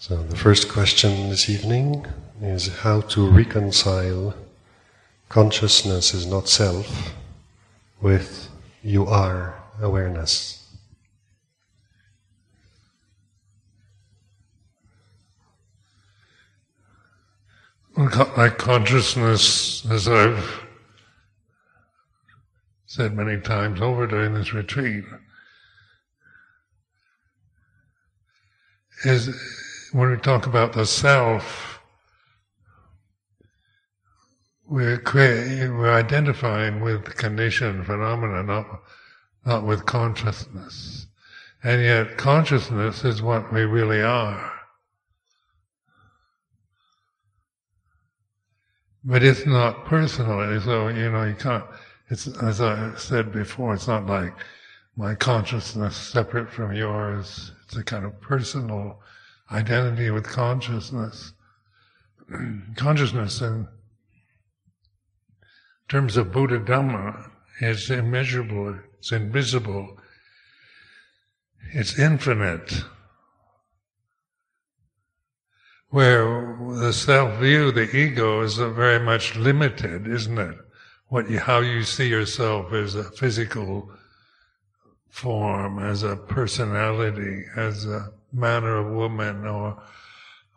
So the first question this evening is how to reconcile consciousness is not self with you are awareness. Like consciousness, as I've said many times over during this retreat, is when we talk about the self, we're we're identifying with condition, phenomena, not, not with consciousness. And yet consciousness is what we really are. But it's not personal, so, uh, you know, you can't, it's, as I said before, it's not like my consciousness separate from yours. It's a kind of personal identity with consciousness. consciousness in terms of Buddha Dhamma is immeasurable, it's invisible, it's infinite. Where the self view, the ego, is very much limited, isn't it? What you, how you see yourself as a physical form, as a personality, as a manner of woman or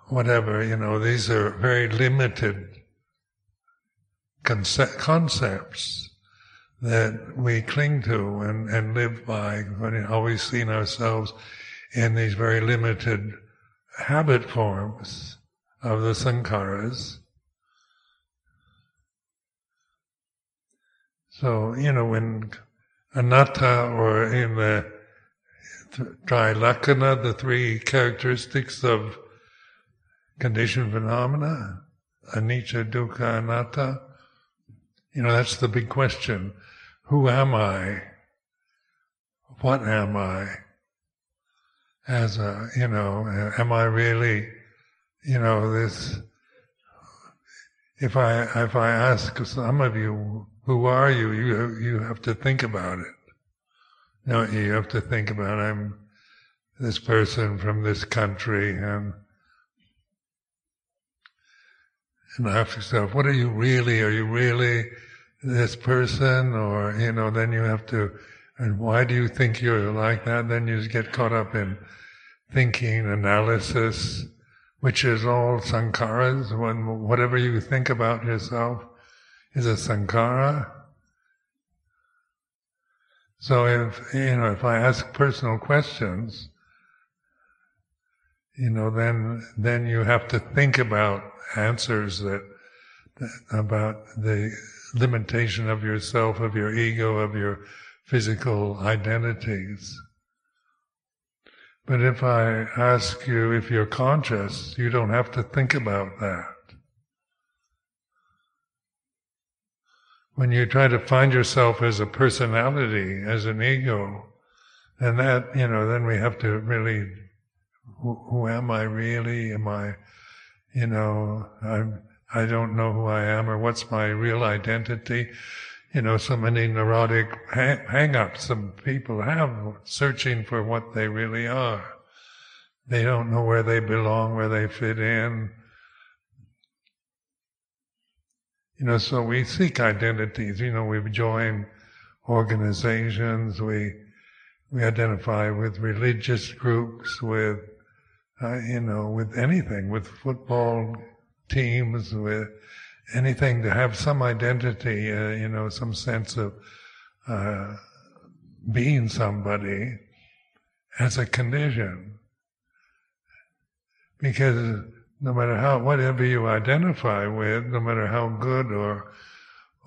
whatever, you know, these are very limited conce- concepts that we cling to and, and live by, but always seeing ourselves in these very limited habit forms of the sankharas. So, you know, when anatta or in the trilakkhana, the three characteristics of conditioned phenomena, anicca, dukkha, anatta. You know, that's the big question. Who am I? What am I? As a, you know, am I really, you know, this, if I, if I ask some of you, who are you, you, you have to think about it. No, you have to think about I'm this person from this country and and ask yourself, what are you really? Are you really this person? Or, you know, then you have to, and why do you think you're like that? Then you get caught up in thinking, analysis, which is all sankharas. When whatever you think about yourself is a sankhara. So if, you know, if I ask personal questions, you know, then, then you have to think about answers that, about the limitation of yourself, of your ego, of your physical identities. But if I ask you if you're conscious, you don't have to think about that. When you try to find yourself as a personality, as an ego, and that, you know, then we have to really, who, who am I really? Am I, you know, I'm, I don't know who I am or what's my real identity. You know, so many neurotic hang-ups some people have searching for what they really are. They don't know where they belong, where they fit in. You know, so we seek identities. You know, we join organizations. We we identify with religious groups, with uh, you know, with anything, with football teams, with anything to have some identity. Uh, you know, some sense of uh, being somebody as a condition, because no matter how whatever you identify with, no matter how good or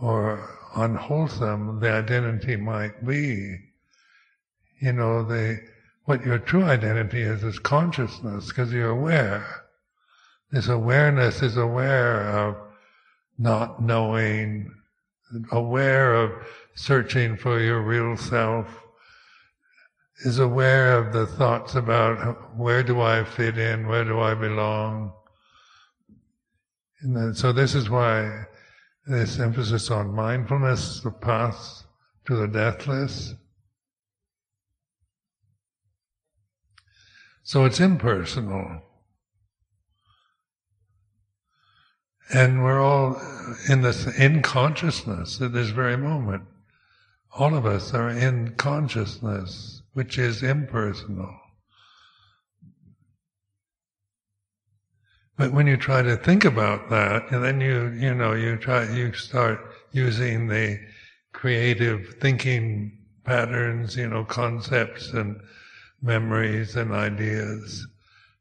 or unwholesome the identity might be, you know, the what your true identity is is consciousness because you're aware. This awareness is aware of not knowing, aware of searching for your real self, is aware of the thoughts about where do I fit in, where do I belong, and so this is why this emphasis on mindfulness, the path to the deathless. So it's impersonal. And we're all in this in consciousness at this very moment. All of us are in consciousness, which is impersonal. But when you try to think about that, and then you, you know, you try, you start using the creative thinking patterns, you know, concepts and memories and ideas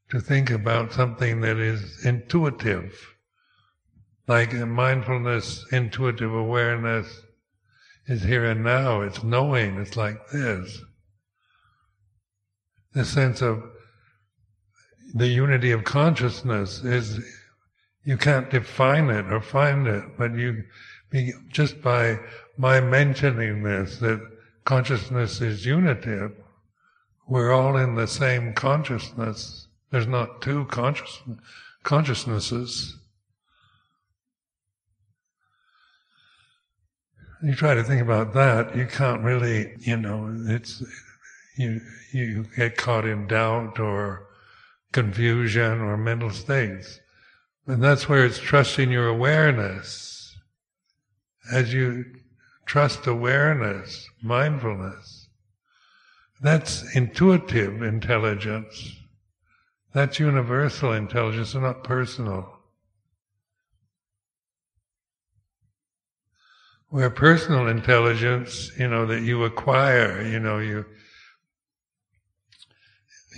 to think about something that is intuitive, like mindfulness, intuitive awareness is here and now, it's knowing, it's like this. The sense of the unity of consciousness is you can't define it or find it, but you just by my mentioning this that consciousness is unitive, we're all in the same consciousness. There's not two conscious, consciousnesses. You try to think about that, you can't really, you know, it's you you get caught in doubt or confusion or mental states. And that's where it's trusting your awareness. As you trust awareness, mindfulness, that's intuitive intelligence. That's universal intelligence and not personal. Where personal intelligence, you know, that you acquire, you know, you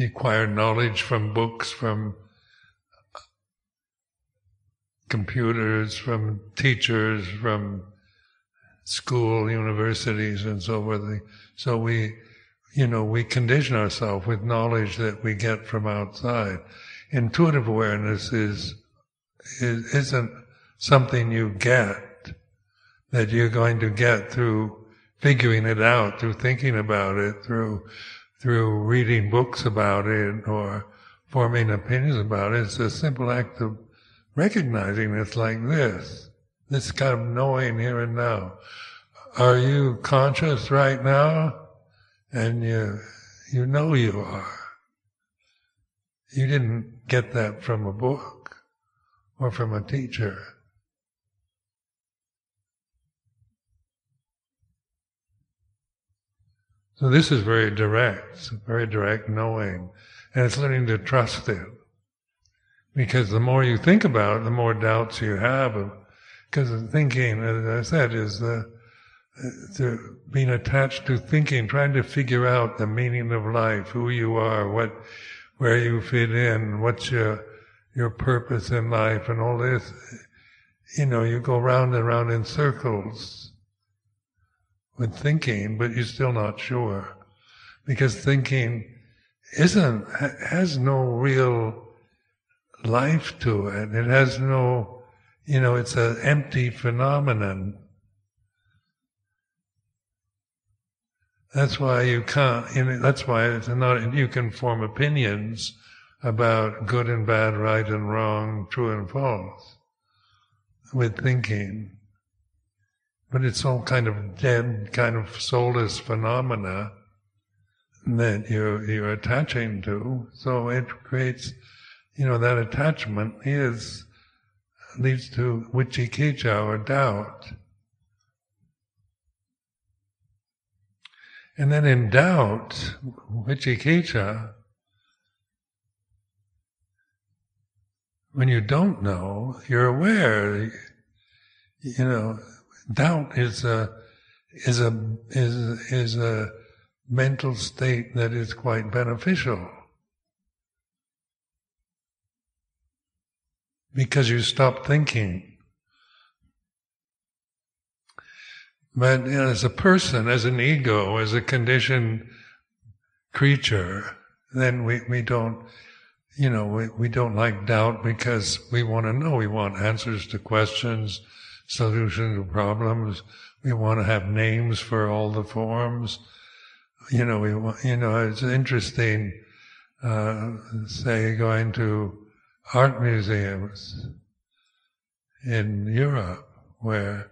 acquire knowledge from books, from computers, from teachers, from school, universities, and so forth. So we, you know, we condition ourselves with knowledge that we get from outside. Intuitive awareness is, is isn't something you get that you're going to get through figuring it out, through thinking about it, through through reading books about it or forming opinions about it. It's a simple act of recognizing it's like this. This kind of knowing here and now. Are you conscious right now? And you, you know you are. You didn't get that from a book or from a teacher. So this is very direct, it's very direct knowing, and it's learning to trust it. Because the more you think about it, the more doubts you have. Because thinking, as I said, is the, the being attached to thinking, trying to figure out the meaning of life, who you are, what, where you fit in, what's your your purpose in life, and all this. You know, you go round and round in circles with thinking, but you're still not sure. Because thinking isn't, has no real life to it. It has no, you know, it's an empty phenomenon. That's why you can't, you know, that's why it's not, you can form opinions about good and bad, right and wrong, true and false with thinking. But it's all kind of dead, kind of soulless phenomena that you're, you're attaching to. So it creates, you know, that attachment is, leads to vicikiccha or doubt. And then in doubt, vicikiccha, when you don't know, you're aware, you know, doubt is a is a is is a mental state that is quite beneficial because you stop thinking. But as a person, as an ego, as a conditioned creature, then we, we don't, you know, we, we don't like doubt because we want to know. We want answers to questions solution to problems. We want to have names for all the forms. You know, we want, you know, it's interesting, uh, say, going to art museums in Europe where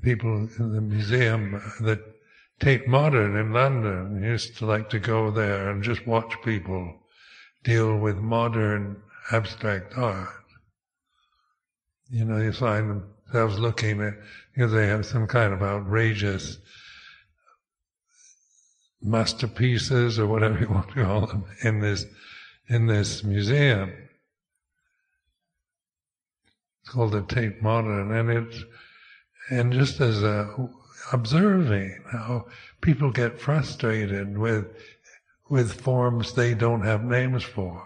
people in the museum that Tate Modern in London used to like to go there and just watch people deal with modern abstract art. You know, you find themselves looking at, because they have some kind of outrageous masterpieces or whatever you want to call them in this, in this museum. It's called the Tate Modern, and it's, and just as a, observing how people get frustrated with, with forms they don't have names for.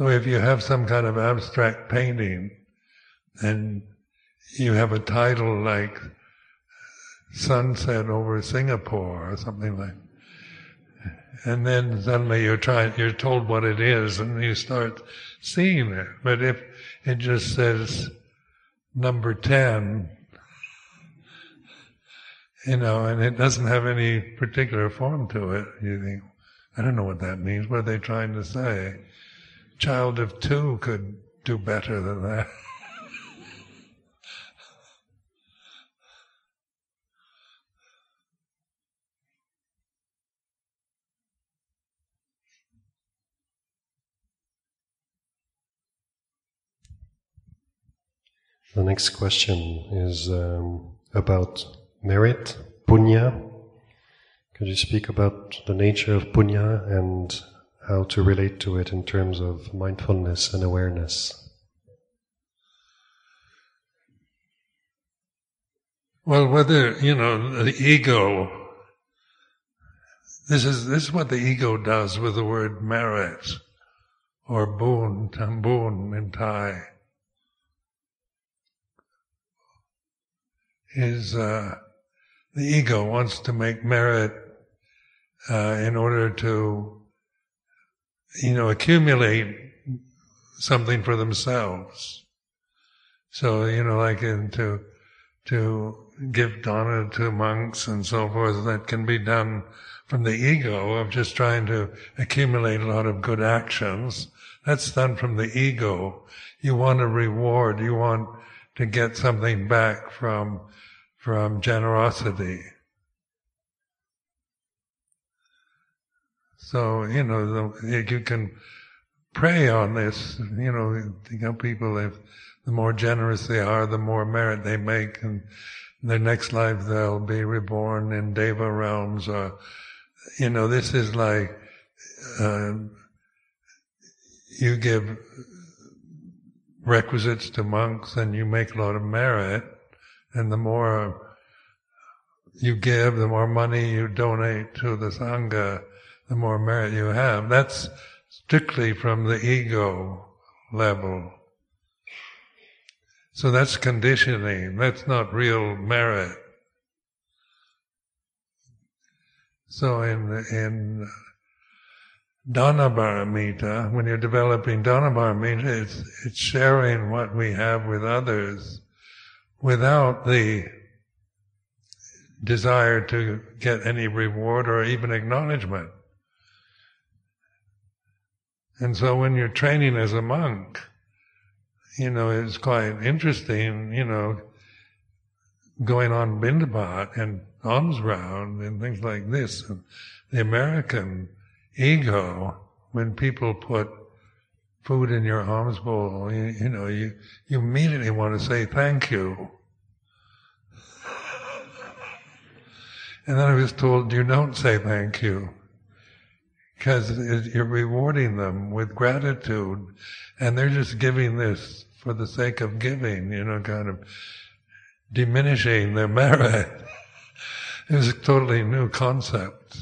So if you have some kind of abstract painting and you have a title like Sunset over Singapore or something like and then suddenly you're trying you're told what it is and you start seeing it. But if it just says number ten you know, and it doesn't have any particular form to it, you think, I don't know what that means. What are they trying to say? Child of two could do better than that. The next question is um, about merit, punya. Could you speak about the nature of punya and how to relate to it in terms of mindfulness and awareness. Well, whether, you know, the ego, this is, this is what the ego does with the word merit or boon, tambun in Thai. Is, uh, the ego wants to make merit, uh, in order to you know, accumulate something for themselves. So, you know, like in to, to give dana to monks and so forth, that can be done from the ego of just trying to accumulate a lot of good actions. That's done from the ego. You want a reward. You want to get something back from, from generosity. So, you know, you can prey on this, you know, you people, if the more generous they are, the more merit they make, and in their next life they'll be reborn in Deva realms, or, you know, this is like, uh, you give requisites to monks and you make a lot of merit, and the more you give, the more money you donate to the Sangha, the more merit you have. That's strictly from the ego level. So that's conditioning. That's not real merit. So in in Danaparamita, when you're developing Danaparamita, it's it's sharing what we have with others without the desire to get any reward or even acknowledgement. And so when you're training as a monk, you know, it's quite interesting, you know, going on Bindabat and alms round and things like this. And the American ego, when people put food in your alms bowl, you, you know, you, you immediately want to say thank you. And then I was told, you don't say thank you because you're rewarding them with gratitude and they're just giving this for the sake of giving, you know, kind of diminishing their merit. it was a totally new concept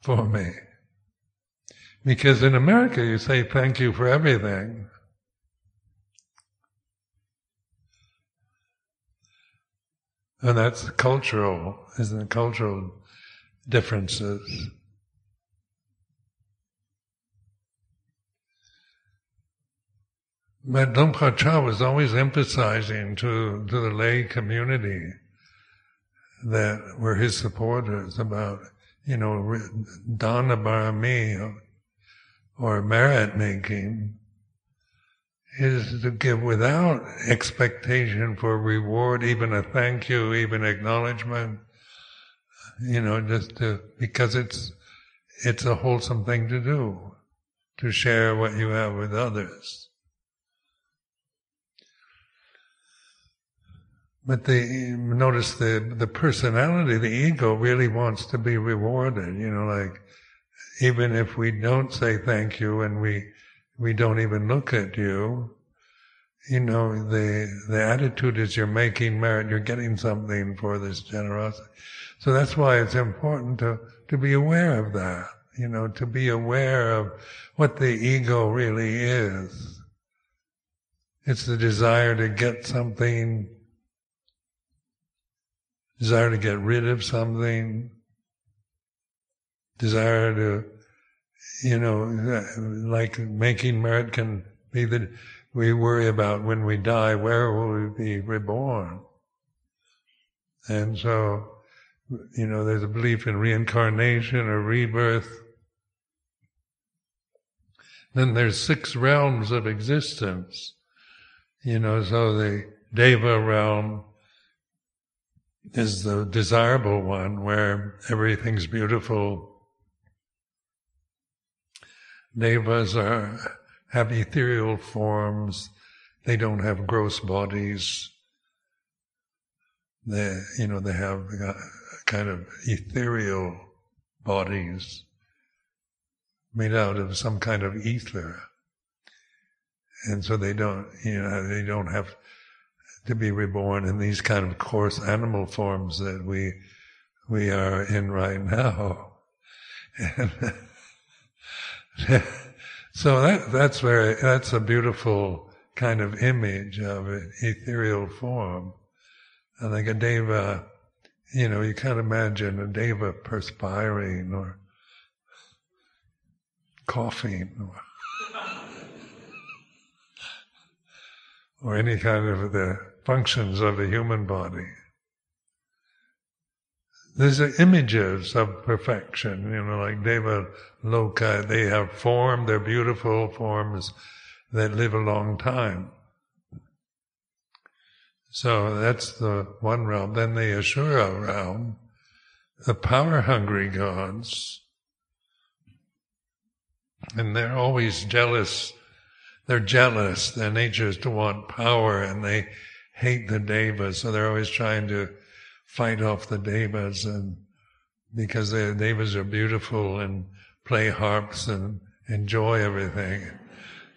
for me. Because in America you say thank you for everything. And that's cultural, isn't it? Cultural differences. But Luang Chah was always emphasizing to, to the lay community that were his supporters about, you know, dana barami or merit making is to give without expectation for reward, even a thank you, even acknowledgement, you know, just to, because it's, it's a wholesome thing to do, to share what you have with others. But the notice the the personality, the ego really wants to be rewarded. You know, like even if we don't say thank you and we we don't even look at you, you know, the the attitude is you're making merit, you're getting something for this generosity. So that's why it's important to to be aware of that. You know, to be aware of what the ego really is. It's the desire to get something desire to get rid of something, desire to, you know, like making merit can be that we worry about when we die, where will we be reborn? And so, you know, there's a belief in reincarnation or rebirth. Then there's six realms of existence. You know, so the Deva realm, is the desirable one where everything's beautiful. Devas are, have ethereal forms. They don't have gross bodies. They, you know, they have kind of ethereal bodies made out of some kind of ether. And so they don't, you know, they don't have to be reborn in these kind of coarse animal forms that we we are in right now. And so that that's very that's a beautiful kind of image of an ethereal form. And like a deva, you know, you can't imagine a deva perspiring or coughing or or any kind of the functions of the human body. These are images of perfection, you know, like Deva Loka, they have form, they're beautiful forms that live a long time. So that's the one realm. Then the Asura realm, the power hungry gods, and they're always jealous. They're jealous. Their nature is to want power and they hate the devas, so they're always trying to fight off the devas, and because the devas are beautiful and play harps and enjoy everything,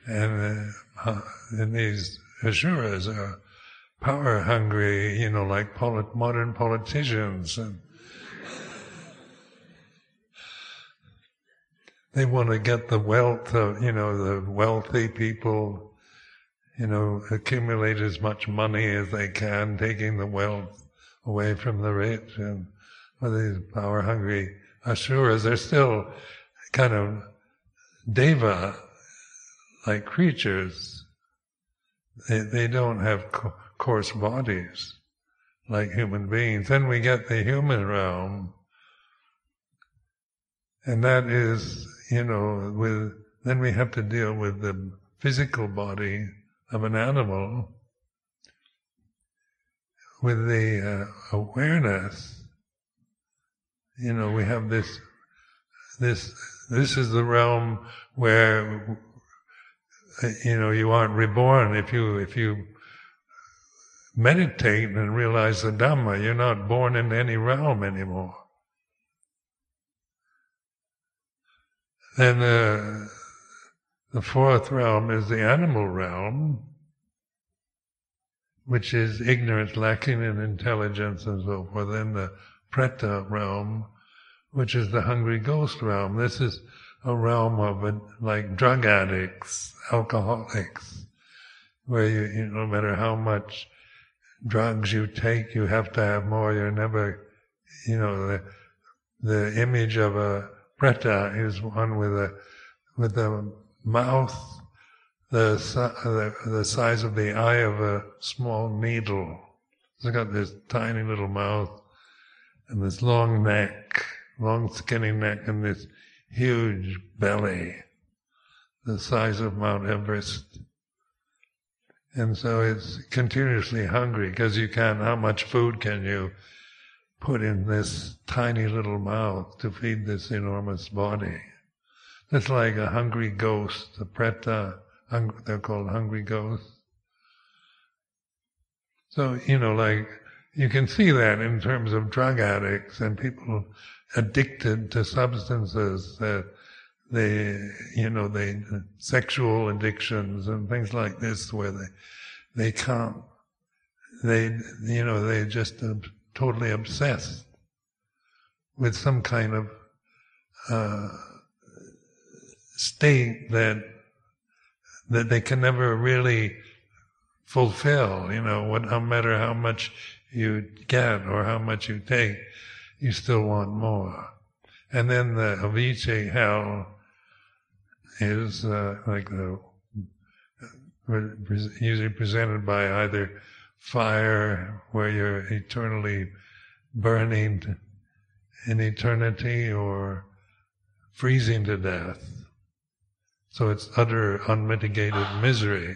and uh, and these asuras are power hungry, you know, like polit- modern politicians and. they want to get the wealth of, you know, the wealthy people you know, accumulate as much money as they can, taking the wealth away from the rich and these power hungry asuras. They're still kind of deva like creatures. They, they don't have co- coarse bodies like human beings. Then we get the human realm. And that is, you know, with, then we have to deal with the physical body of an animal with the uh, awareness, you know, we have this, this, this is the realm where, you know, you aren't reborn. If you, if you meditate and realize the Dhamma, you're not born into any realm anymore. Then, uh, the fourth realm is the animal realm, which is ignorance, lacking in intelligence, and so forth. Then the preta realm, which is the hungry ghost realm. This is a realm of like drug addicts, alcoholics, where you, you, no matter how much drugs you take, you have to have more. You're never, you know, the, the image of a preta is one with a with a mouth the, the, the size of the eye of a small needle. It's got this tiny little mouth and this long neck, long skinny neck, and this huge belly, the size of Mount Everest. And so it's continuously hungry because you can't, how much food can you put in this tiny little mouth to feed this enormous body? It's like a hungry ghost, a preta, they're called hungry ghosts. So, you know, like, you can see that in terms of drug addicts and people addicted to substances that they, you know, they, sexual addictions and things like this where they, they can't, they, you know, they're just uh, totally obsessed with some kind of uh, state that that they can never really fulfill. You know, what, no matter how much you get or how much you take, you still want more. And then the Avici hell is uh, like the usually presented by either fire, where you're eternally burning in eternity, or freezing to death. So it's utter unmitigated misery.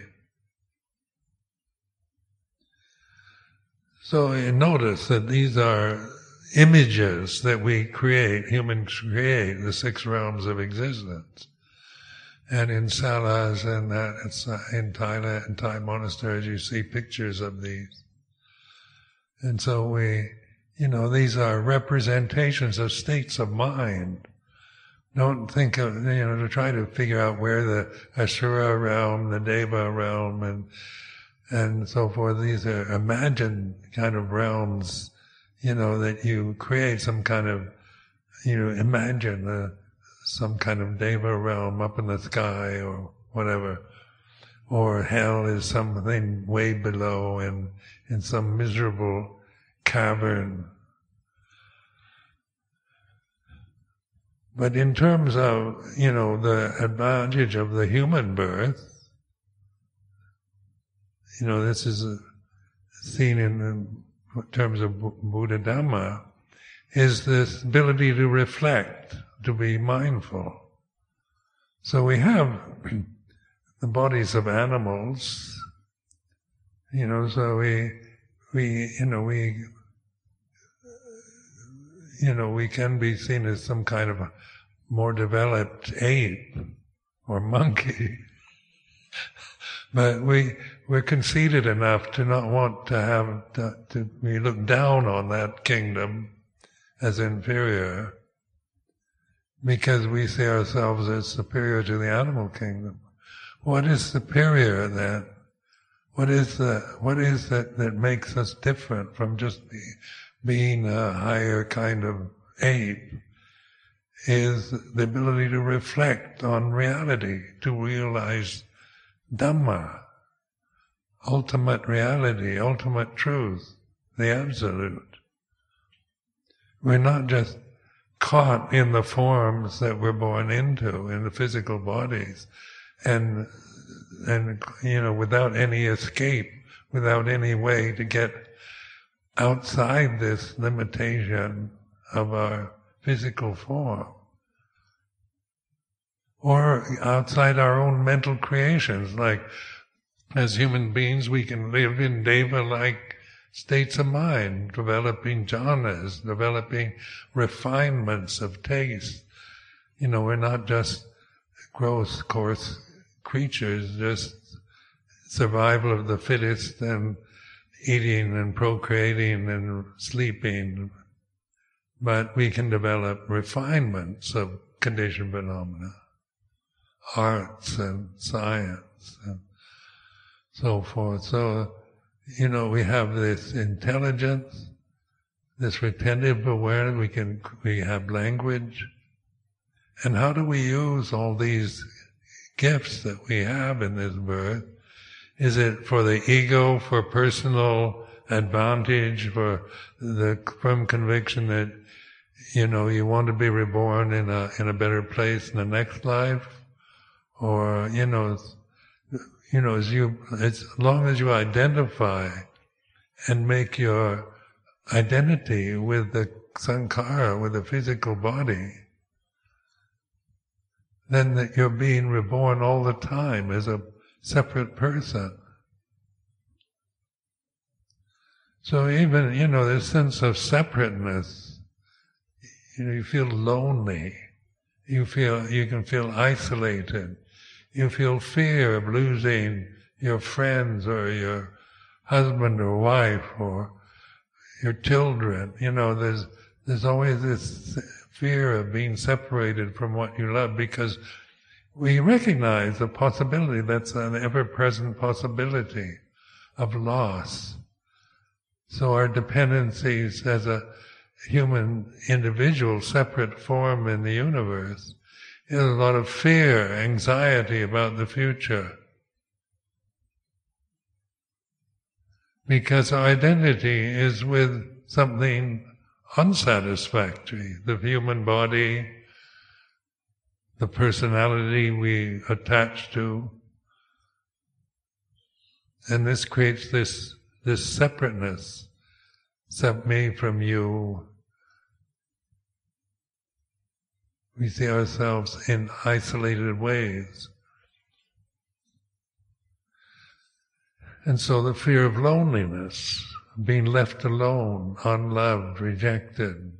So notice that these are images that we create, humans create, the six realms of existence. And in salas and that, uh, in Thailand, in Thai monasteries, you see pictures of these. And so we, you know, these are representations of states of mind. Don't think of, you know, to try to figure out where the Asura realm, the Deva realm, and, and so forth, these are imagined kind of realms, you know, that you create some kind of, you know, imagine some kind of deva realm up in the sky or whatever. Or hell is something way below in, in some miserable cavern. But in terms of, you know, the advantage of the human birth, you know, this is seen in, terms of Buddha Dhamma, is this ability to reflect to be mindful. So we have the bodies of animals, you know, so we, we, you know, we, you know, we can be seen as some kind of a more developed ape or monkey. but we, we're conceited enough to not want to have, to, to we look down on that kingdom as inferior because we see ourselves as superior to the animal kingdom. What is superior then? What is the, what is that that makes us different from just be, being a higher kind of ape? Is the ability to reflect on reality, to realize Dhamma, ultimate reality, ultimate truth, the absolute. We're not just caught in the forms that we're born into, in the physical bodies, and and you know, without any escape, without any way to get outside this limitation of our physical form. Or outside our own mental creations, like as human beings, we can live in deva-like states of mind, developing jhanas, developing refinements of taste. You know, we're not just gross, coarse creatures, just survival of the fittest and eating and procreating and sleeping. But we can develop refinements of conditioned phenomena, arts and science and so forth. So you know, we have this intelligence, this retentive awareness, we can, we have language. And how do we use all these gifts that we have in this birth? Is it for the ego, for personal advantage, for the firm conviction that, you know, you want to be reborn in a, in a better place in the next life? Or, you know, you know, as you, as long as you identify and make your identity with the sankhara, with the physical body, then that you're being reborn all the time as a separate person. So even, you know, this sense of separateness, you know, you feel lonely. You feel, you can feel isolated you feel fear of losing your friends or your husband or wife or your children. You know, there's there's always this fear of being separated from what you love because we recognize the possibility that's an ever-present possibility of loss. So our dependencies as a human individual, separate form in the universe, is a lot of fear, anxiety about the future. Because identity is with something unsatisfactory, the human body, the personality we attach to. And this creates this, this separateness, except me from you. We see ourselves in isolated ways. And so the fear of loneliness, being left alone, unloved, rejected,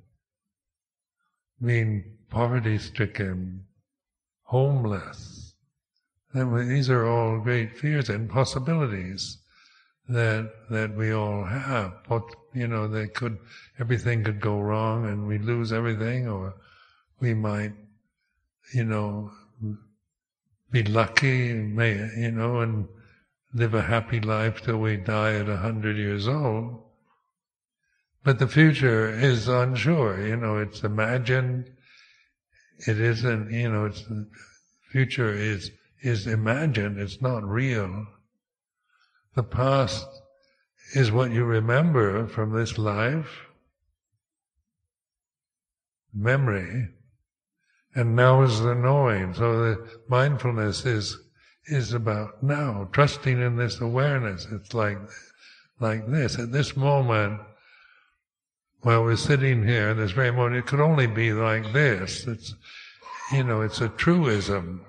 being poverty stricken, homeless. these are all great fears and possibilities that that we all have. You know, they could everything could go wrong and we lose everything, or we might, you know, be lucky, may you know, and live a happy life till we die at a hundred years old. But the future is unsure. You know, it's imagined it isn't, you know, it's, future is, is imagined, it's not real. The past is what you remember from this life, memory, and now is the knowing. So the mindfulness is, is about now, trusting in this awareness. It's like, like this. At this moment, while we're sitting here in this very moment, it could only be like this. It's, you know, it's a truism.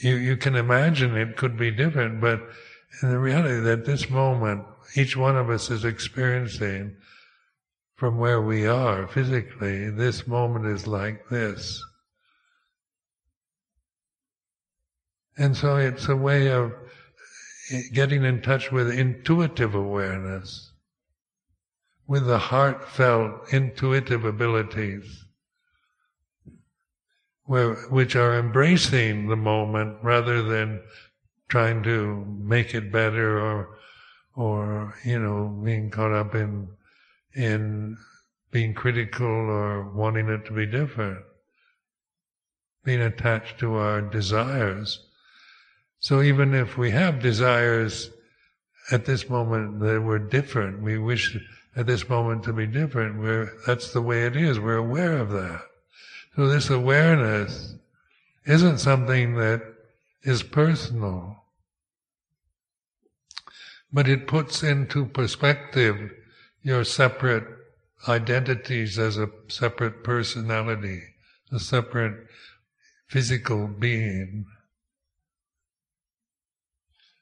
You, you can imagine it could be different, but in the reality that this moment, each one of us is experiencing from where we are physically, this moment is like this. And so it's a way of getting in touch with intuitive awareness with the heartfelt, intuitive abilities, where, which are embracing the moment rather than trying to make it better or, or you know, being caught up in in being critical or wanting it to be different, being attached to our desires. So even if we have desires at this moment that were different, we wish at this moment to be different. We're, that's the way it is. We're aware of that. So this awareness isn't something that is personal, but it puts into perspective your separate identities as a separate personality, a separate physical being.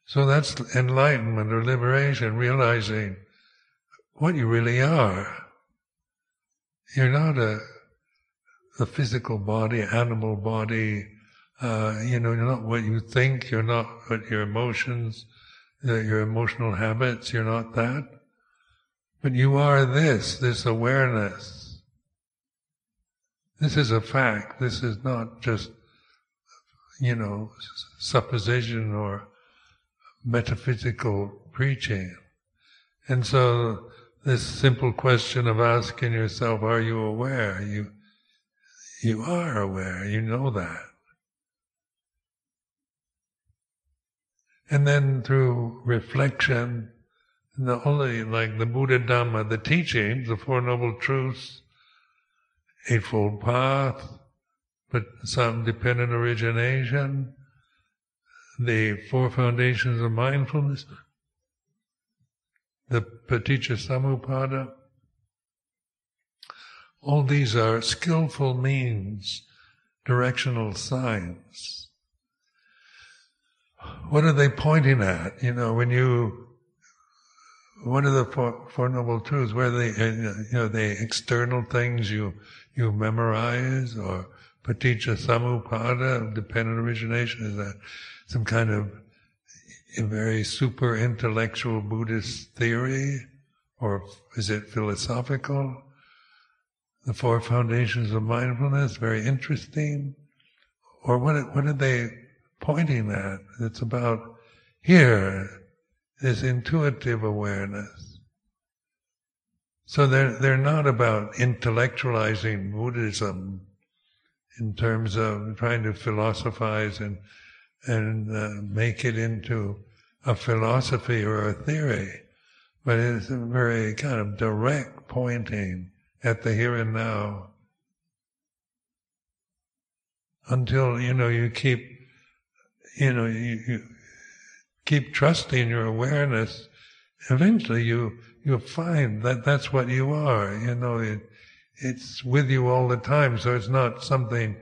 So that's enlightenment or liberation, realizing what you really are. You're not a, a physical body, animal body. Uh, you know, you're not what you think. You're not what your emotions, uh, your emotional habits. You're not that. But you are this, this awareness. This is a fact. This is not just, you know, supposition or metaphysical preaching. And so this simple question of asking yourself, are you aware? You, you are aware, you know that. And then through reflection, the only like the Buddha Dhamma, the teachings, the Four Noble Truths, Eightfold Path, but some dependent origination, the Four Foundations of Mindfulness, the Paticca Samuppada. All these are skillful means, directional signs. What are they pointing at? You know, when you, what are the four, four noble truths? Where are they, uh, you know, the external things you, you memorize or paticca samuppada, dependent origination? Is that some kind of a very super intellectual Buddhist theory, or is it philosophical? The Four Foundations of Mindfulness, very interesting. Or what, what are they pointing at? It's about here, this intuitive awareness. So they're, they're not about intellectualizing Buddhism in terms of trying to philosophize and and uh, make it into a philosophy or a theory, but it's a very kind of direct pointing at the here and now. Until you know you keep, you know you, you keep trusting your awareness. Eventually, you you find that that's what you are. You know it, it's with you all the time. So it's not something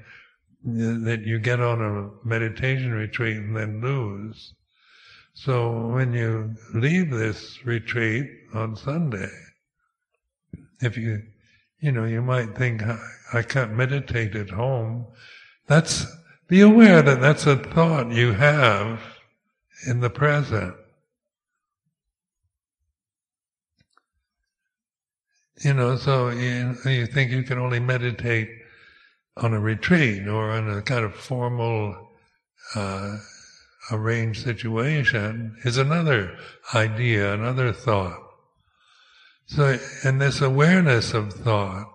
that you get on a meditation retreat and then lose. So when you leave this retreat on Sunday, if you, you know, you might think, I can't meditate at home. That's, be aware that that's a thought you have in the present. You know, so you, you think you can only meditate on a retreat or in a kind of formal uh, arranged situation is another idea, another thought. So, and this awareness of thought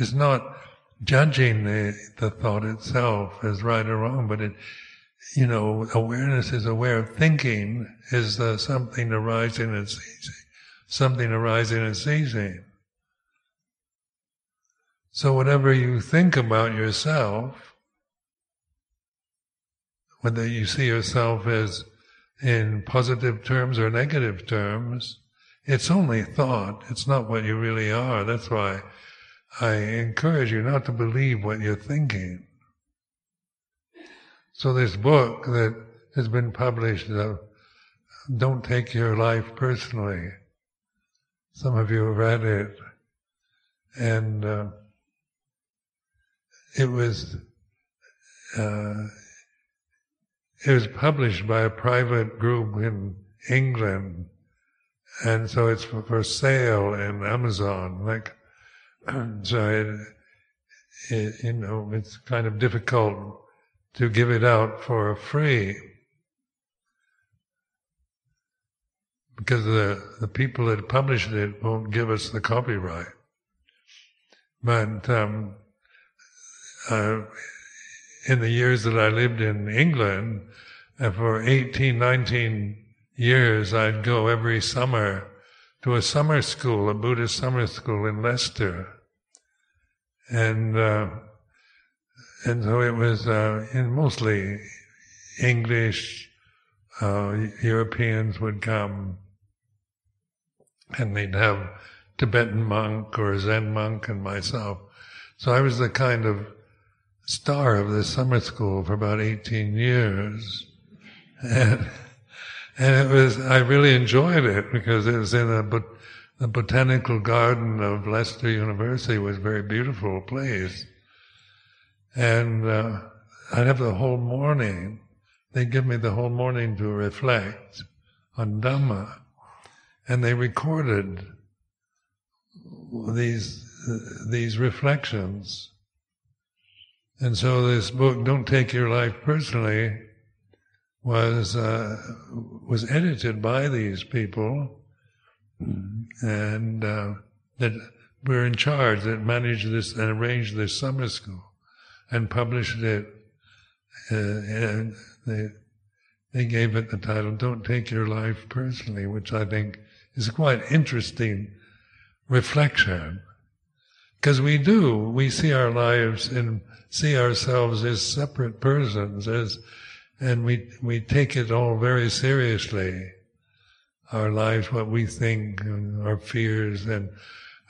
is not judging the, the thought itself as right or wrong, but it, you know, awareness is aware of thinking is uh, something arising and ceasing, something arising and ceasing. So whatever you think about yourself, whether you see yourself as in positive terms or negative terms, it's only thought. It's not what you really are. That's why I encourage you not to believe what you're thinking. So this book that has been published, uh, Don't Take Your Life Personally. Some of you have read it. And uh, it was uh, it was published by a private group in England, and so it's for, for sale in Amazon. Like, so it, it, you know, it's kind of difficult to give it out for free because the the people that published it won't give us the copyright. But um, uh, in the years that I lived in England, uh, for 18, 19 years, I'd go every summer to a summer school, a Buddhist summer school in Leicester. And, uh, and so it was, uh, in mostly English, uh, Europeans would come and they'd have Tibetan monk or Zen monk and myself. So I was the kind of star of the summer school for about 18 years. And, and it was, I really enjoyed it because it was in a, the botanical garden of Leicester University was a very beautiful place. And, uh, I'd have the whole morning. They'd give me the whole morning to reflect on Dhamma. And they recorded these, these reflections and so this book, Don't Take Your Life Personally, was uh, was edited by these people, and uh, that were in charge that managed this and arranged this summer school, and published it. Uh, and they they gave it the title "Don't Take Your Life Personally," which I think is a quite interesting reflection, because we do we see our lives in see ourselves as separate persons, as, and we, we take it all very seriously. Our lives, what we think, and our fears, and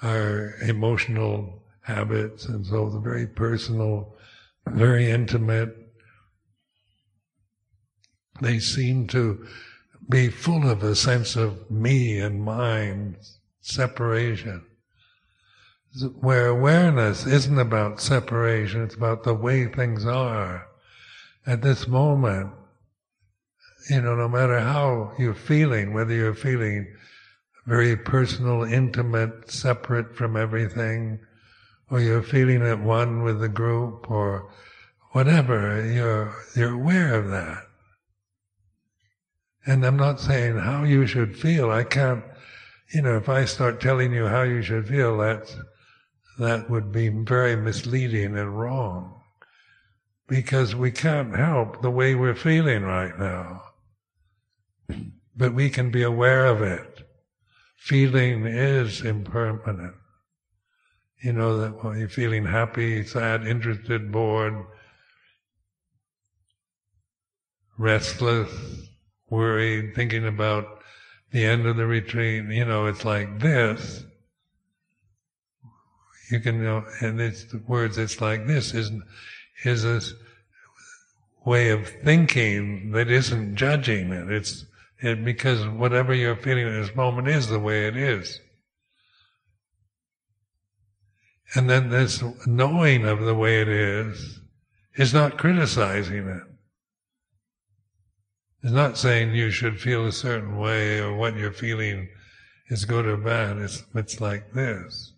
our emotional habits, and so the very personal, very intimate. They seem to be full of a sense of me and mine, separation where awareness isn't about separation, it's about the way things are. At this moment, you know, no matter how you're feeling, whether you're feeling very personal, intimate, separate from everything, or you're feeling at one with the group, or whatever, you're, you're aware of that. And I'm not saying how you should feel. I can't, you know, if I start telling you how you should feel, that's, that would be very misleading and wrong. Because we can't help the way we're feeling right now. But we can be aware of it. Feeling is impermanent. You know that when you're feeling happy, sad, interested, bored, restless, worried, thinking about the end of the retreat, you know, it's like this. You can, know, and it's the words, it's like this, is, is a way of thinking that isn't judging it. It's it, because whatever you're feeling at this moment is the way it is. And then this knowing of the way it is is not criticizing it. It's not saying you should feel a certain way or what you're feeling is good or bad. It's, it's like this.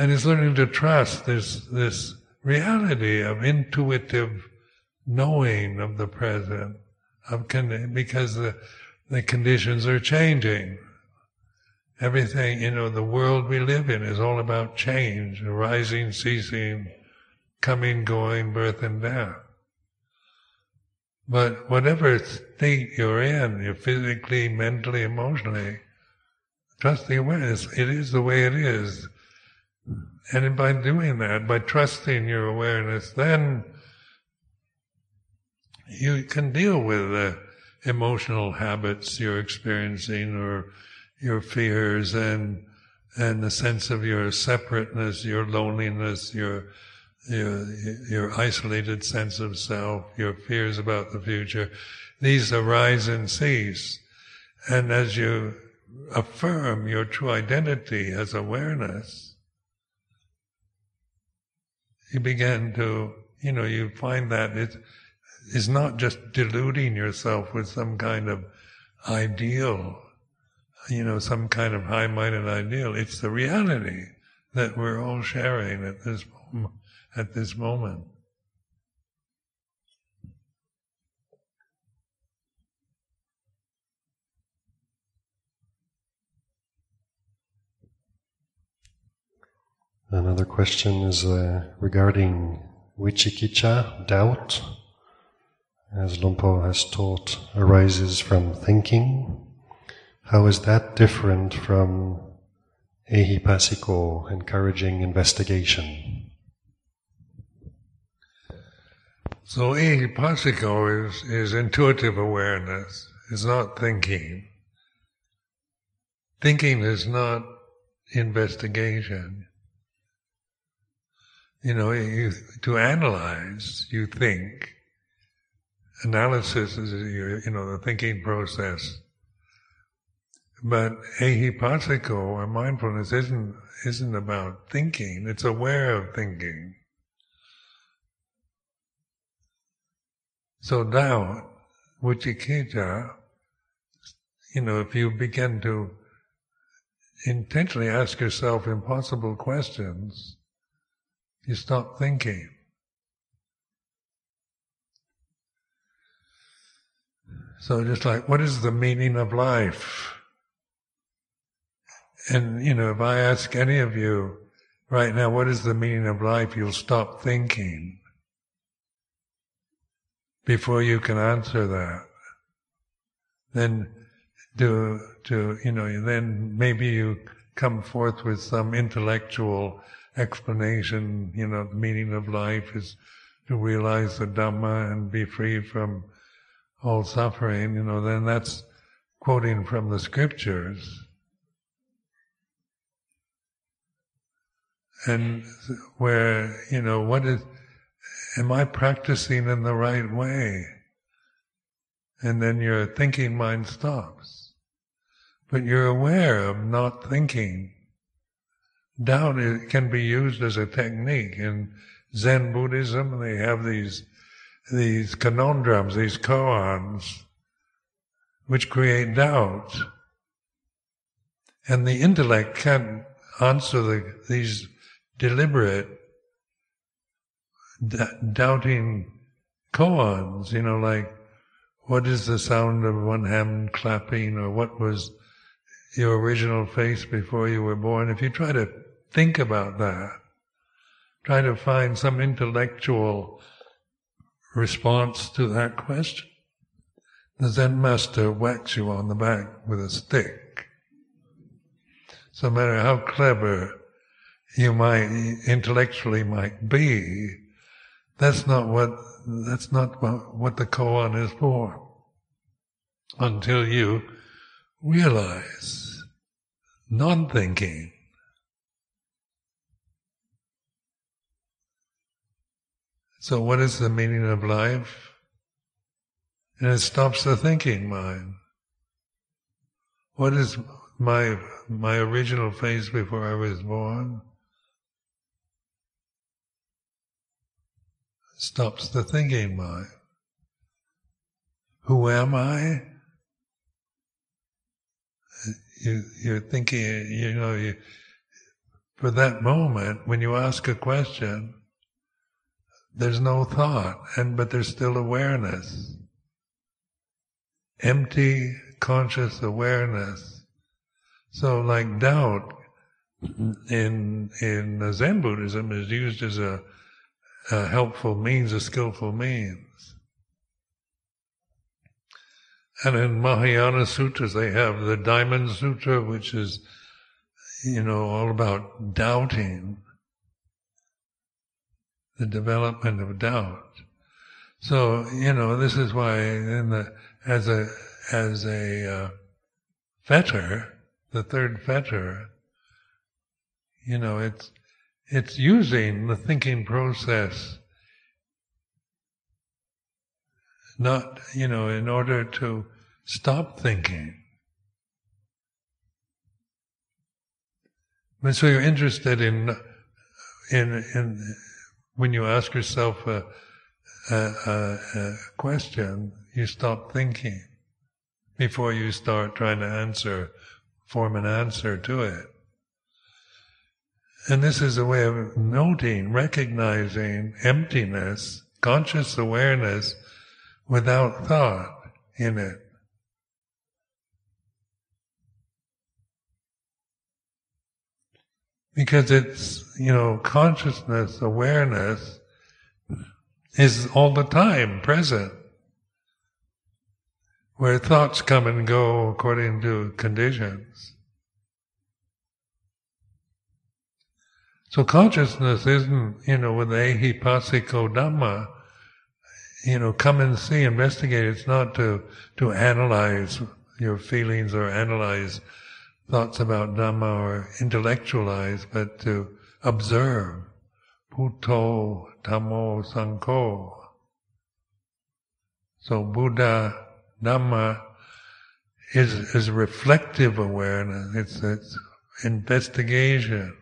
And it's learning to trust this, this reality of intuitive knowing of the present, of con- because the, the conditions are changing. Everything, you know, the world we live in is all about change, arising, ceasing, coming, going, birth and death. But whatever state you're in, you're physically, mentally, emotionally, trust the awareness. It is the way it is. And by doing that, by trusting your awareness, then you can deal with the emotional habits you're experiencing or your fears and and the sense of your separateness, your loneliness, your your, your isolated sense of self, your fears about the future, these arise and cease. And as you affirm your true identity as awareness, you begin to, you know, you find that it is not just deluding yourself with some kind of ideal, you know, some kind of high-minded ideal. It's the reality that we're all sharing at this at this moment. Another question is uh, regarding vicikiccha, doubt, as Luang Por has taught, arises from thinking. How is that different from ehipassiko, encouraging investigation? So ehipassiko is, is intuitive awareness, is not thinking. Thinking is not investigation. You know, you, to analyze, you think. Analysis is you know, the thinking process. But ehipassiko, or mindfulness, isn't, isn't about thinking, it's aware of thinking. So now, vicikiccha, you know, if you begin to intentionally ask yourself impossible questions, you stop thinking. So just like, what is the meaning of life? And, you know, if I ask any of you right now, what is the meaning of life, you'll stop thinking before you can answer that. Then do to you know then maybe you come forth with some intellectual explanation. You know, the meaning of life is to realize the Dhamma and be free from all suffering. You know, then that's quoting from the scriptures. And where, you know, what is, am I practicing in the right way? And then your thinking mind stops. But you're aware of not thinking. Doubt can be used as a technique. In Zen Buddhism, they have these, these conundrums, these koans, which create doubt. And the intellect can't answer the, these deliberate, d- doubting koans, you know, like, what is the sound of one hand clapping, or what was your original face before you were born? If you try to think about that, try to find some intellectual response to that question, the Zen master whacks you on the back with a stick. So no matter how clever you might intellectually might be, that's not what that's not what the koan is for. Until you realize non-thinking. So what is the meaning of life? and it stops the thinking mind. What is my my original face before I was born? Stops the thinking mind. Who am I? You, you're thinking, you know, you, for that moment, when you ask a question, there's no thought, and but there's still awareness empty conscious awareness. So like doubt in in Zen Buddhism is used as a, a helpful means, a skillful means. And in Mahayana sutras, they have the Diamond Sutra, which is, you know, all about doubting, the development of doubt. So, you know, this is why in the as a as a uh, fetter, the third fetter, you know, it's it's using the thinking process not, you know, in order to stop thinking. But so you're interested in, in, in when you ask yourself a, a, a, a question, you stop thinking before you start trying to answer, form an answer to it. And this is a way of noting, recognizing emptiness, conscious awareness without thought in it. Because it's, you know, consciousness, awareness is all the time present where thoughts come and go according to conditions. So consciousness isn't, you know, with the ehipassiko dhamma, you know, come and see, investigate. It's not to, to analyze your feelings or analyze thoughts about Dhamma or intellectualize, but to observe. Buddho, Dhammo, Sangho. So Buddha, Dhamma is is reflective awareness. It's it's investigation.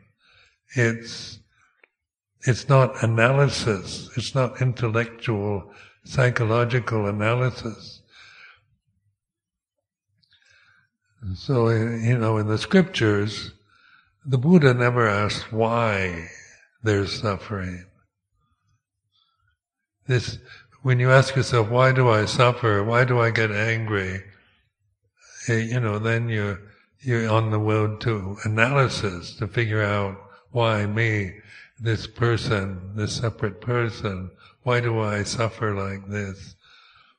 It's it's not analysis. It's not intellectual, psychological analysis. So you know, in the scriptures, the Buddha never asked why there's suffering. This when you ask yourself, why do I suffer? Why do I get angry? Eh, you know, then you're, you're on the road to analysis to figure out why me, this person, this separate person, why do I suffer like this?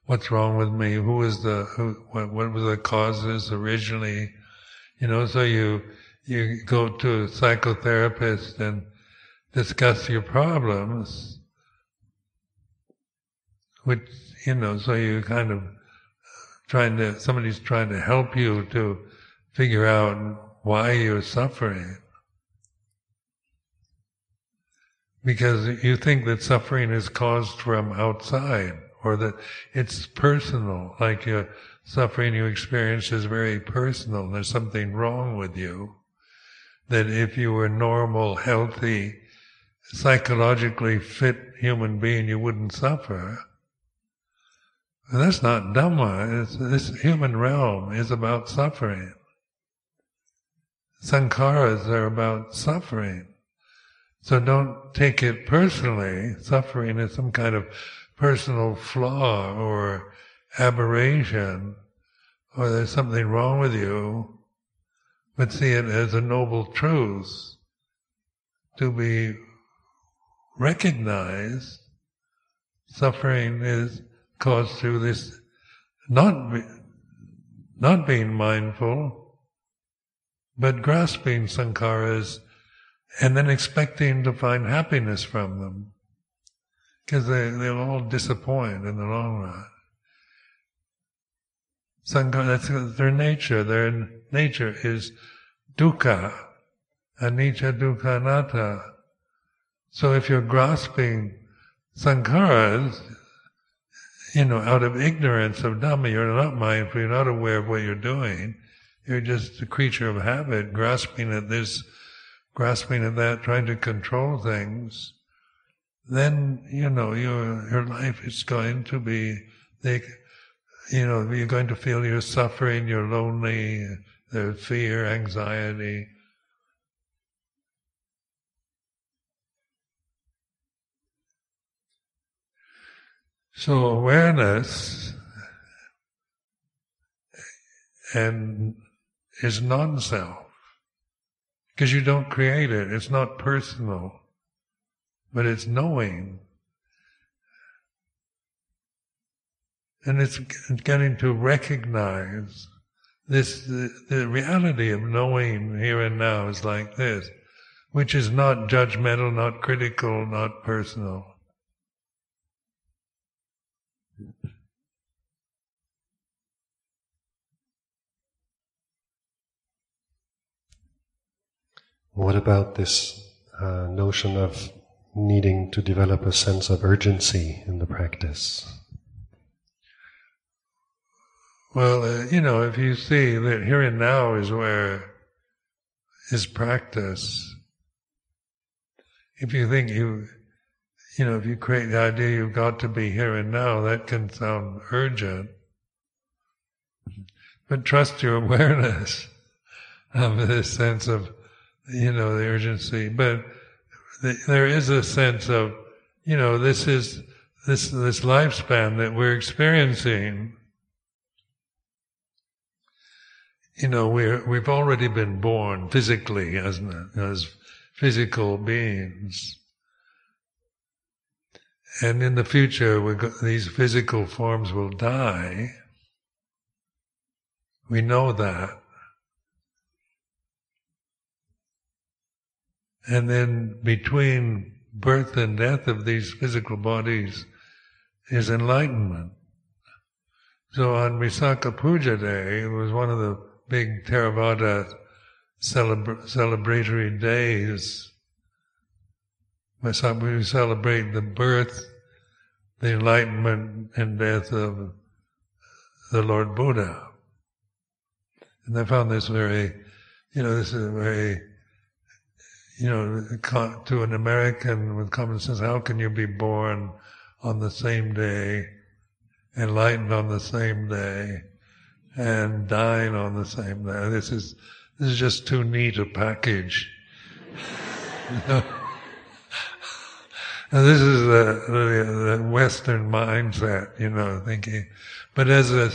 What's wrong with me? Who is the, who, what, what were the causes originally? You know, so you, you go to a psychotherapist and discuss your problems, which you know, so you kind of trying to somebody's trying to help you to figure out why you're suffering. Because you think that suffering is caused from outside, or that it's personal, like your suffering you experience is very personal, there's something wrong with you. That if you were normal, healthy, psychologically fit human being, you wouldn't suffer. that's not Dhamma. It's, this human realm is about suffering. Sankharas are about suffering. So don't take it personally. Suffering is some kind of personal flaw or aberration, or there's something wrong with you, but see it as a noble truth to be recognized. Suffering is caused through this not be, not being mindful, but grasping sankharas and then expecting to find happiness from them. Because they, they'll all disappoint in the long run. Sankhara, that's their nature. Their nature is dukkha, anicca dukkha anatta. So if you're grasping sankharas, you know, out of ignorance of Dhamma, you're not mindful, you're not aware of what you're doing. You're just a creature of habit, grasping at this, grasping at that, trying to control things. Then, you know, your, your life is going to be, they, you know, you're going to feel you're suffering, you're lonely, there's fear, anxiety. So awareness and is non-self because you don't create it. It's not personal, but it's knowing. And it's getting to recognize this, the, the reality of knowing here and now is like this, which is not judgmental, not critical, not personal. What about this uh, notion of needing to develop a sense of urgency in the practice? Well, uh, you know, if you see that here and now is where is practice, if you think you, you know, if you create the idea you've got to be here and now, that can sound urgent. But trust your awareness of this sense of, you know, the urgency. But there is a sense of, you know, this is this this lifespan that we're experiencing you know, we're, we've already been born physically as, as physical beings. And in the future, these physical forms will die. We know that. And then between birth and death of these physical bodies is enlightenment. So on Visakha Puja Day, it was one of the big Theravada celebra- celebratory days. We celebrate the birth, the enlightenment, and death of the Lord Buddha. And I found this very, you know, this is a very, you know, to an American with common sense, how can you be born on the same day, enlightened on the same day, and dying on the same day. This is this is just too neat a package. and this is the, the, the, Western mindset, you know, thinking. But as a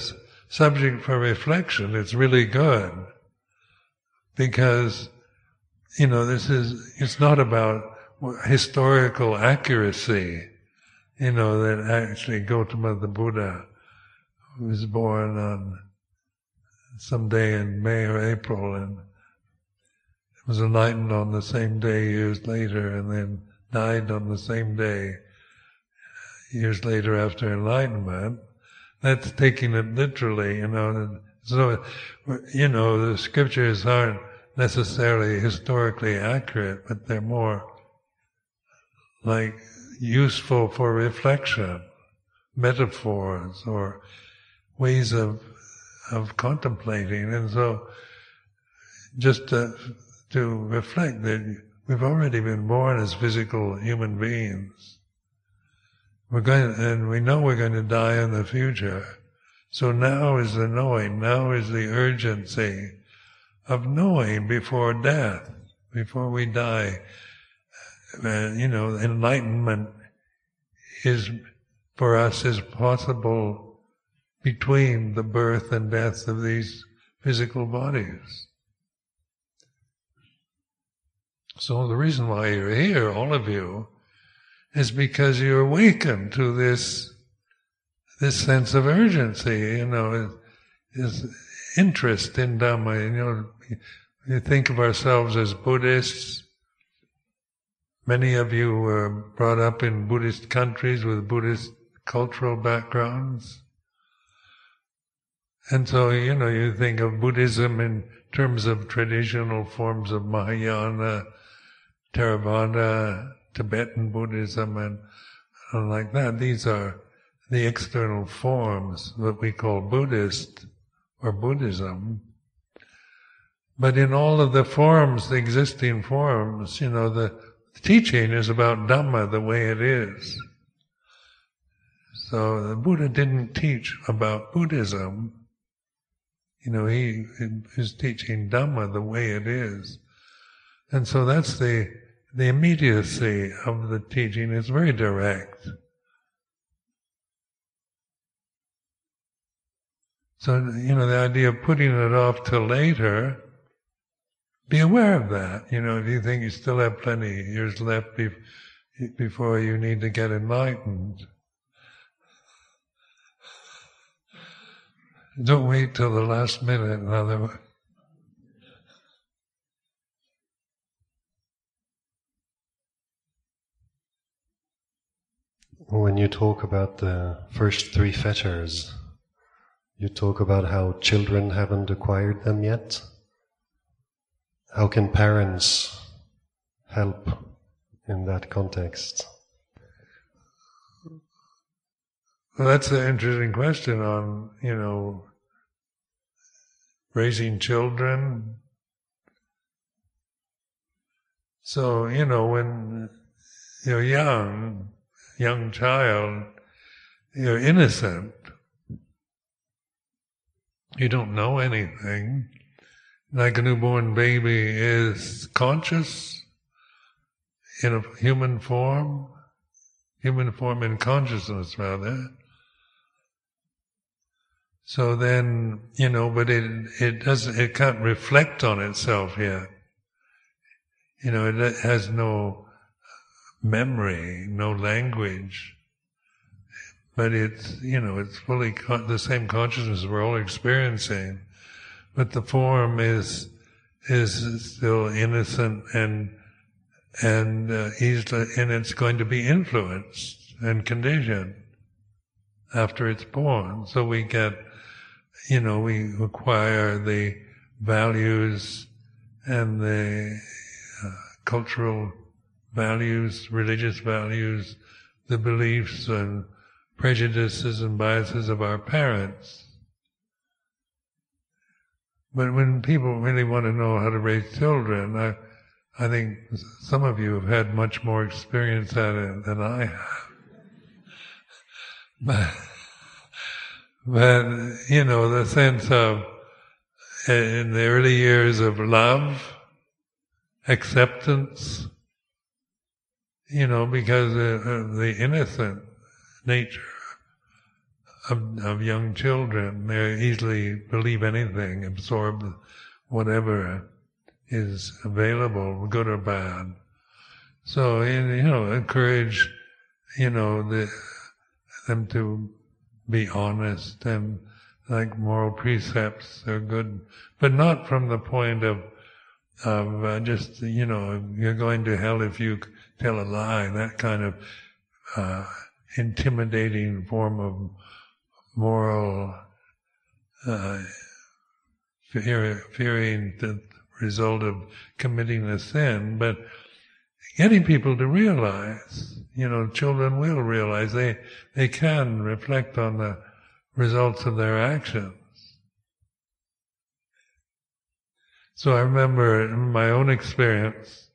subject for reflection, it's really good because, you know, this is, it's not about historical accuracy, you know, that actually Gautama the Buddha was born on some day in May or April, and was enlightened on the same day years later, and then died on the same day years later after enlightenment. That's taking it literally, you know. So, you know, the scriptures aren't necessarily historically accurate, but they're more like useful for reflection, metaphors, or ways of of contemplating. And so, just to, to reflect that we've already been born as physical human beings. We're going, and we know we're going to die in the future. So now is the knowing, now is the urgency of knowing before death, before we die. Uh, you know, enlightenment is, for us, is possible between the birth and death of these physical bodies. So the reason why you're here, all of you, is because you're awakened to this this sense of urgency, you know, is interest in Dhamma. You know, we think of ourselves as Buddhists. Many of you were brought up in Buddhist countries with Buddhist cultural backgrounds. And so, you know, you think of Buddhism in terms of traditional forms of Mahayana, Theravada, Tibetan Buddhism, and, and like that. These are the external forms that we call Buddhist or Buddhism. But in all of the forms, the existing forms, you know, the teaching is about Dhamma the way it is. So the Buddha didn't teach about Buddhism. You know, he is teaching Dhamma the way it is. And so that's the, the immediacy of the teaching is very direct. So, you know, the idea of putting it off till later, be aware of that. You know, if you think you still have plenty years left before you need to get enlightened, don't wait till the last minute, in other words. When you talk about the first three fetters, you talk about how children haven't acquired them yet. How can parents help in that context? Well, that's an interesting question on, you know, raising children. So, you know, when you're young, young child, you're innocent. You don't know anything. Like a newborn baby is conscious in a human form, human form in consciousness rather. So then, you know, but it, it doesn't, it can't reflect on itself yet. You know, it has no memory, no language but it's you know it's fully con- the same consciousness we're all experiencing, but the form is is still innocent and and uh, easily, and it's going to be influenced and conditioned after it's born. So we get, you know, we acquire the values and the uh, cultural values, religious values, the beliefs and prejudices and biases of our parents. But when people really want to know how to raise children, I, I think some of you have had much more experience at it than I have. but, but, you know, the sense of, in the early years of love, acceptance, you know, because of the innocent nature of, of young children. They easily believe anything, absorb whatever is available, good or bad. So, you know, encourage, you know, the, them to be honest and like moral precepts are good, but not from the point of of uh, just you know you're going to hell if you tell a lie. That kind of uh, intimidating form of moral uh, fear, fearing the result of committing a sin, but getting people to realize, you know, children will realize they they can reflect on the results of their actions. So I remember in my own experience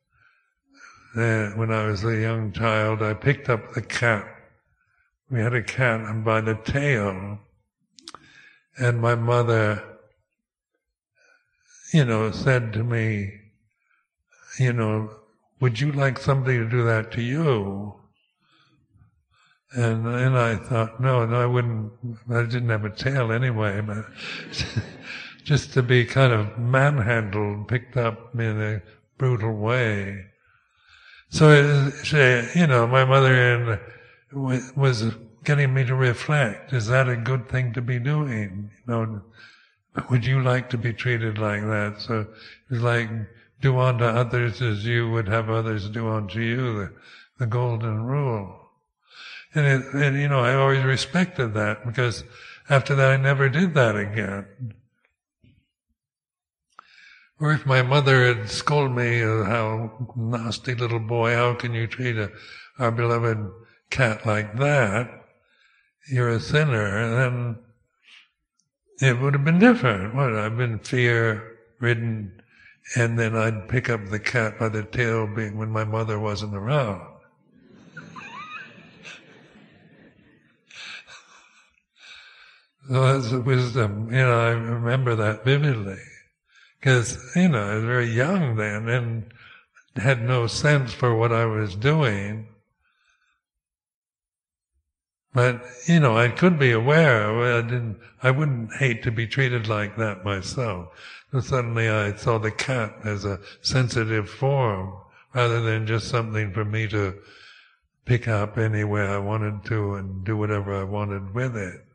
that when I was a young child, I picked up the cat we had a cat by the tail, and my mother, you know, said to me, you know, would you like somebody to do that to you? And then I thought, no, no, I wouldn't. I didn't have a tail anyway, but just to be kind of manhandled, picked up in a brutal way. So, uh, you know, my mother was getting me to reflect. Is that a good thing to be doing? You know, would you like to be treated like that? So it's like do unto others as you would have others do unto you, the, the golden rule. And, it, and, you know, I always respected that because after that I never did that again. Or if my mother had scolded me, uh, how nasty little boy, how can you treat a, our beloved cat like that? You're a sinner. And then it would have been different. What? I've been fear ridden, and then I'd pick up the cat by the tail when my mother wasn't around. so that's wisdom. You know, I remember that vividly. Because, you know, I was very young then and had no sense for what I was doing. But, you know, I could be aware. I didn't, I wouldn't hate to be treated like that myself. So suddenly I saw the cat as a sensitive form rather than just something for me to pick up anywhere I wanted to and do whatever I wanted with it.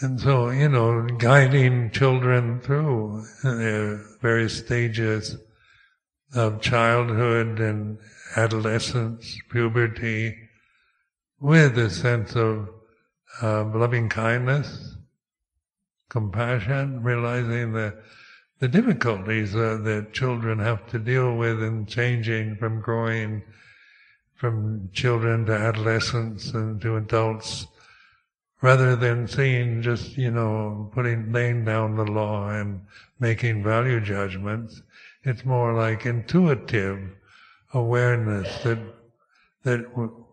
And so, you know, guiding children through their various stages of childhood and adolescence, puberty, with a sense of uh, loving kindness, compassion, realizing the the difficulties uh, that children have to deal with in changing from growing from children to adolescents and to adults rather than seeing just, you know, putting, laying down the law and making value judgments. It's more like intuitive awareness that, that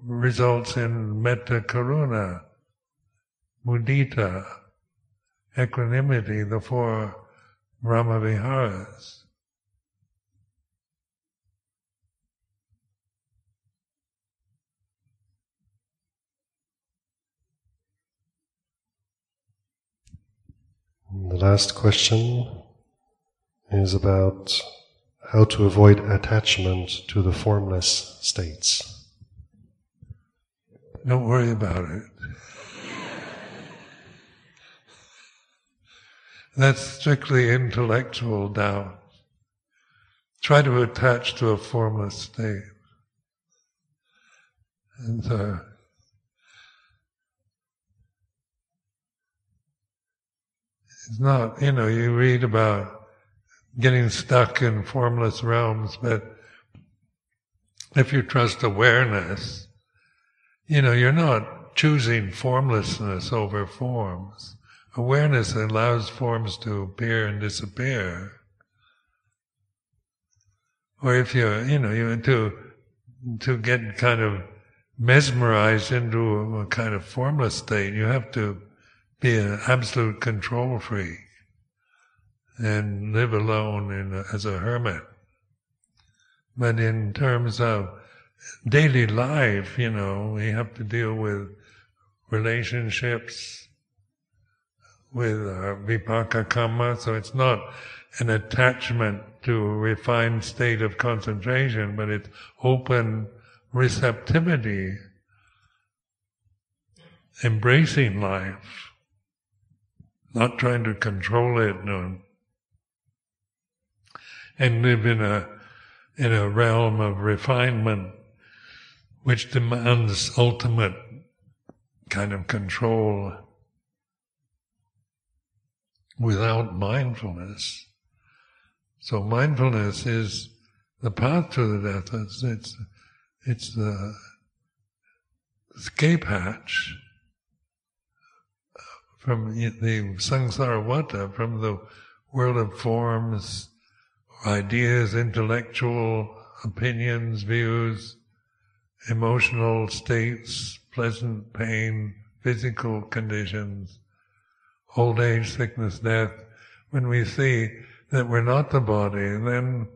results in metta karuna, mudita, equanimity, the four Brahma Viharas. The last question is about how to avoid attachment to the formless states. Don't worry about it. That's strictly intellectual doubt. Try to attach to a formless state. And so It's not, you know, you read about getting stuck in formless realms, but if you trust awareness, you know, you're not choosing formlessness over forms. Awareness allows forms to appear and disappear. Or if you, you know, you to to get kind of mesmerized into a kind of formless state, you have to be an absolute control freak and live alone a, as a hermit. But in terms of daily life, you know, we have to deal with relationships, with uh, vipaka karma, so it's not an attachment to a refined state of concentration, but it's open receptivity, embracing life not trying to control it. And live in a, in a realm of refinement which demands ultimate kind of control without mindfulness. So mindfulness is the path to the death. It's, it's, it's the escape hatch from the samsara vata, from the world of forms, ideas, intellectual opinions, views, emotional states, pleasant pain, physical conditions, old age, sickness, death, when we see that we're not the body, then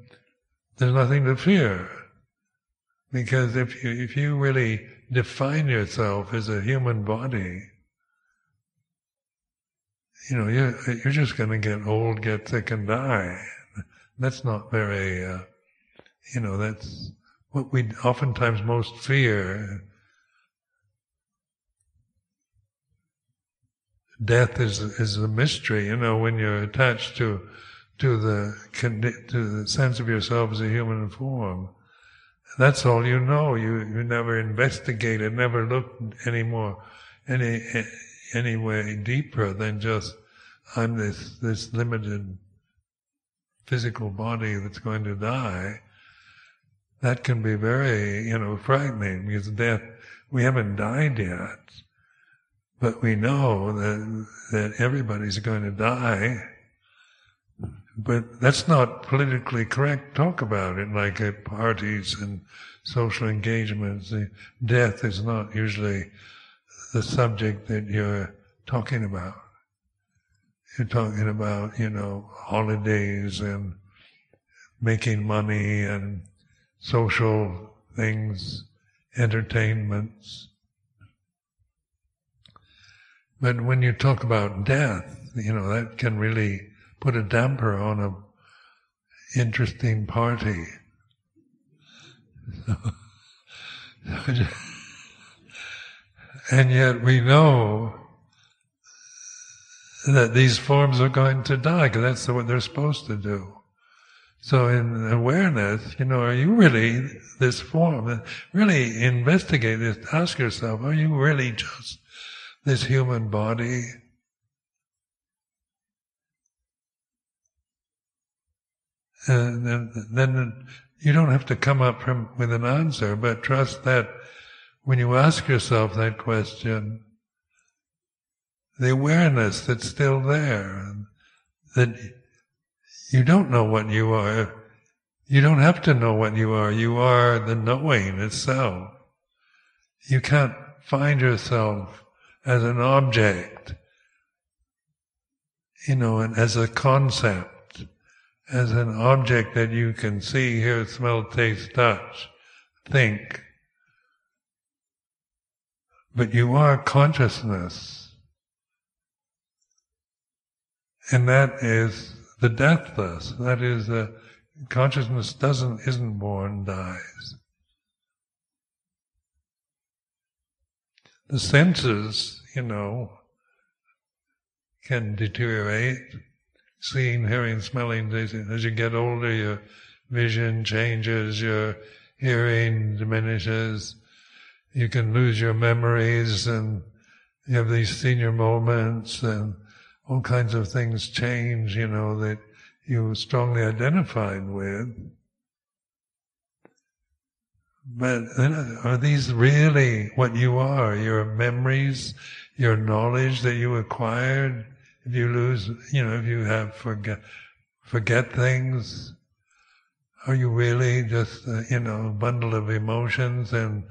there's nothing to fear. Because if you, if you really define yourself as a human body, you know, you're, you're just going to get old, get sick, and die. That's not very, uh, you know, that's what we oftentimes most fear. Death is is a mystery, you know, when you're attached to to the to the sense of yourself as a human form. That's all you know. You you never investigated, never looked any more any any way deeper than just I'm this this limited physical body that's going to die. That can be very you know frightening because death we haven't died yet, but we know that that everybody's going to die but that's not politically correct. Talk about it like at parties and social engagements. Death is not usually the subject that you're talking about. You're talking about, you know, holidays and making money and social things, entertainments. But when you talk about death, you know, that can really put a damper on a interesting party. and yet we know that these forms are going to die because that's what they're supposed to do. So in awareness, you know, are you really this form? Really investigate this. Ask yourself, are you really just this human body? and then, then you don't have to come up from, with an answer, but trust that when you ask yourself that question, the awareness that's still there, that you don't know what you are. You don't have to know what you are. You are the knowing itself. You can't find yourself as an object, you know, and as a concept as an object that you can see, hear, smell, taste, touch, think. But you are consciousness. And that is the deathless. That is consciousness doesn't, isn't born, dies. The senses, you know, can deteriorate seeing, hearing, smelling. As you get older, your vision changes, your hearing diminishes. You can lose your memories and you have these senior moments and all kinds of things change, you know, that you strongly identified with. But are these really what you are? Your memories, your knowledge that you acquired? if you lose, you know, if you have forget, forget things, are you really just, uh, you know, a bundle of emotions and,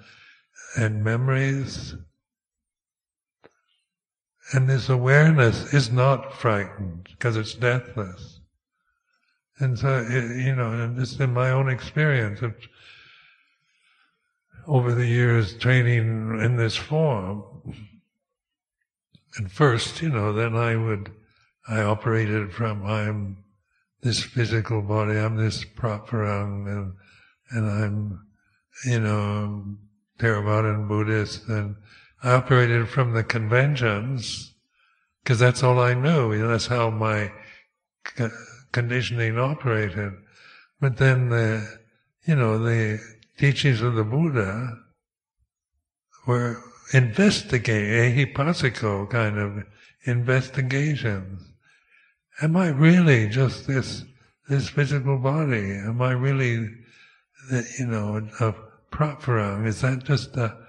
and memories? And this awareness is not frightened because it's deathless. And so, it, you know, and this in my own experience of over the years training in this form, and first, you know, then I would, I operated from, I'm this physical body, I'm this Praparang, and, and I'm, you know, Theravadan Buddhist, and I operated from the conventions, because that's all I knew, you know, that's how my conditioning operated. But then the, you know, the teachings of the Buddha were investigate, ehipassiko kind of investigations. Am I really just this this physical body? Am I really, the, you know, a praparang? Is that just a,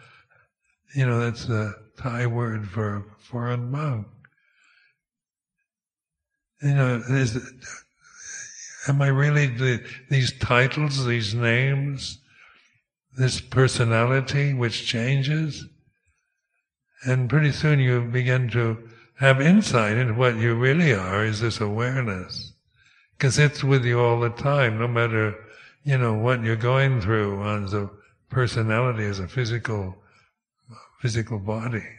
you know, that's a Thai word for foreign monk? You know, is Am I really the, these titles, these names, this personality which changes? And pretty soon you begin to have insight into what you really are is this awareness. Because it's with you all the time, no matter, you know, what you're going through as a personality, as a physical, physical body.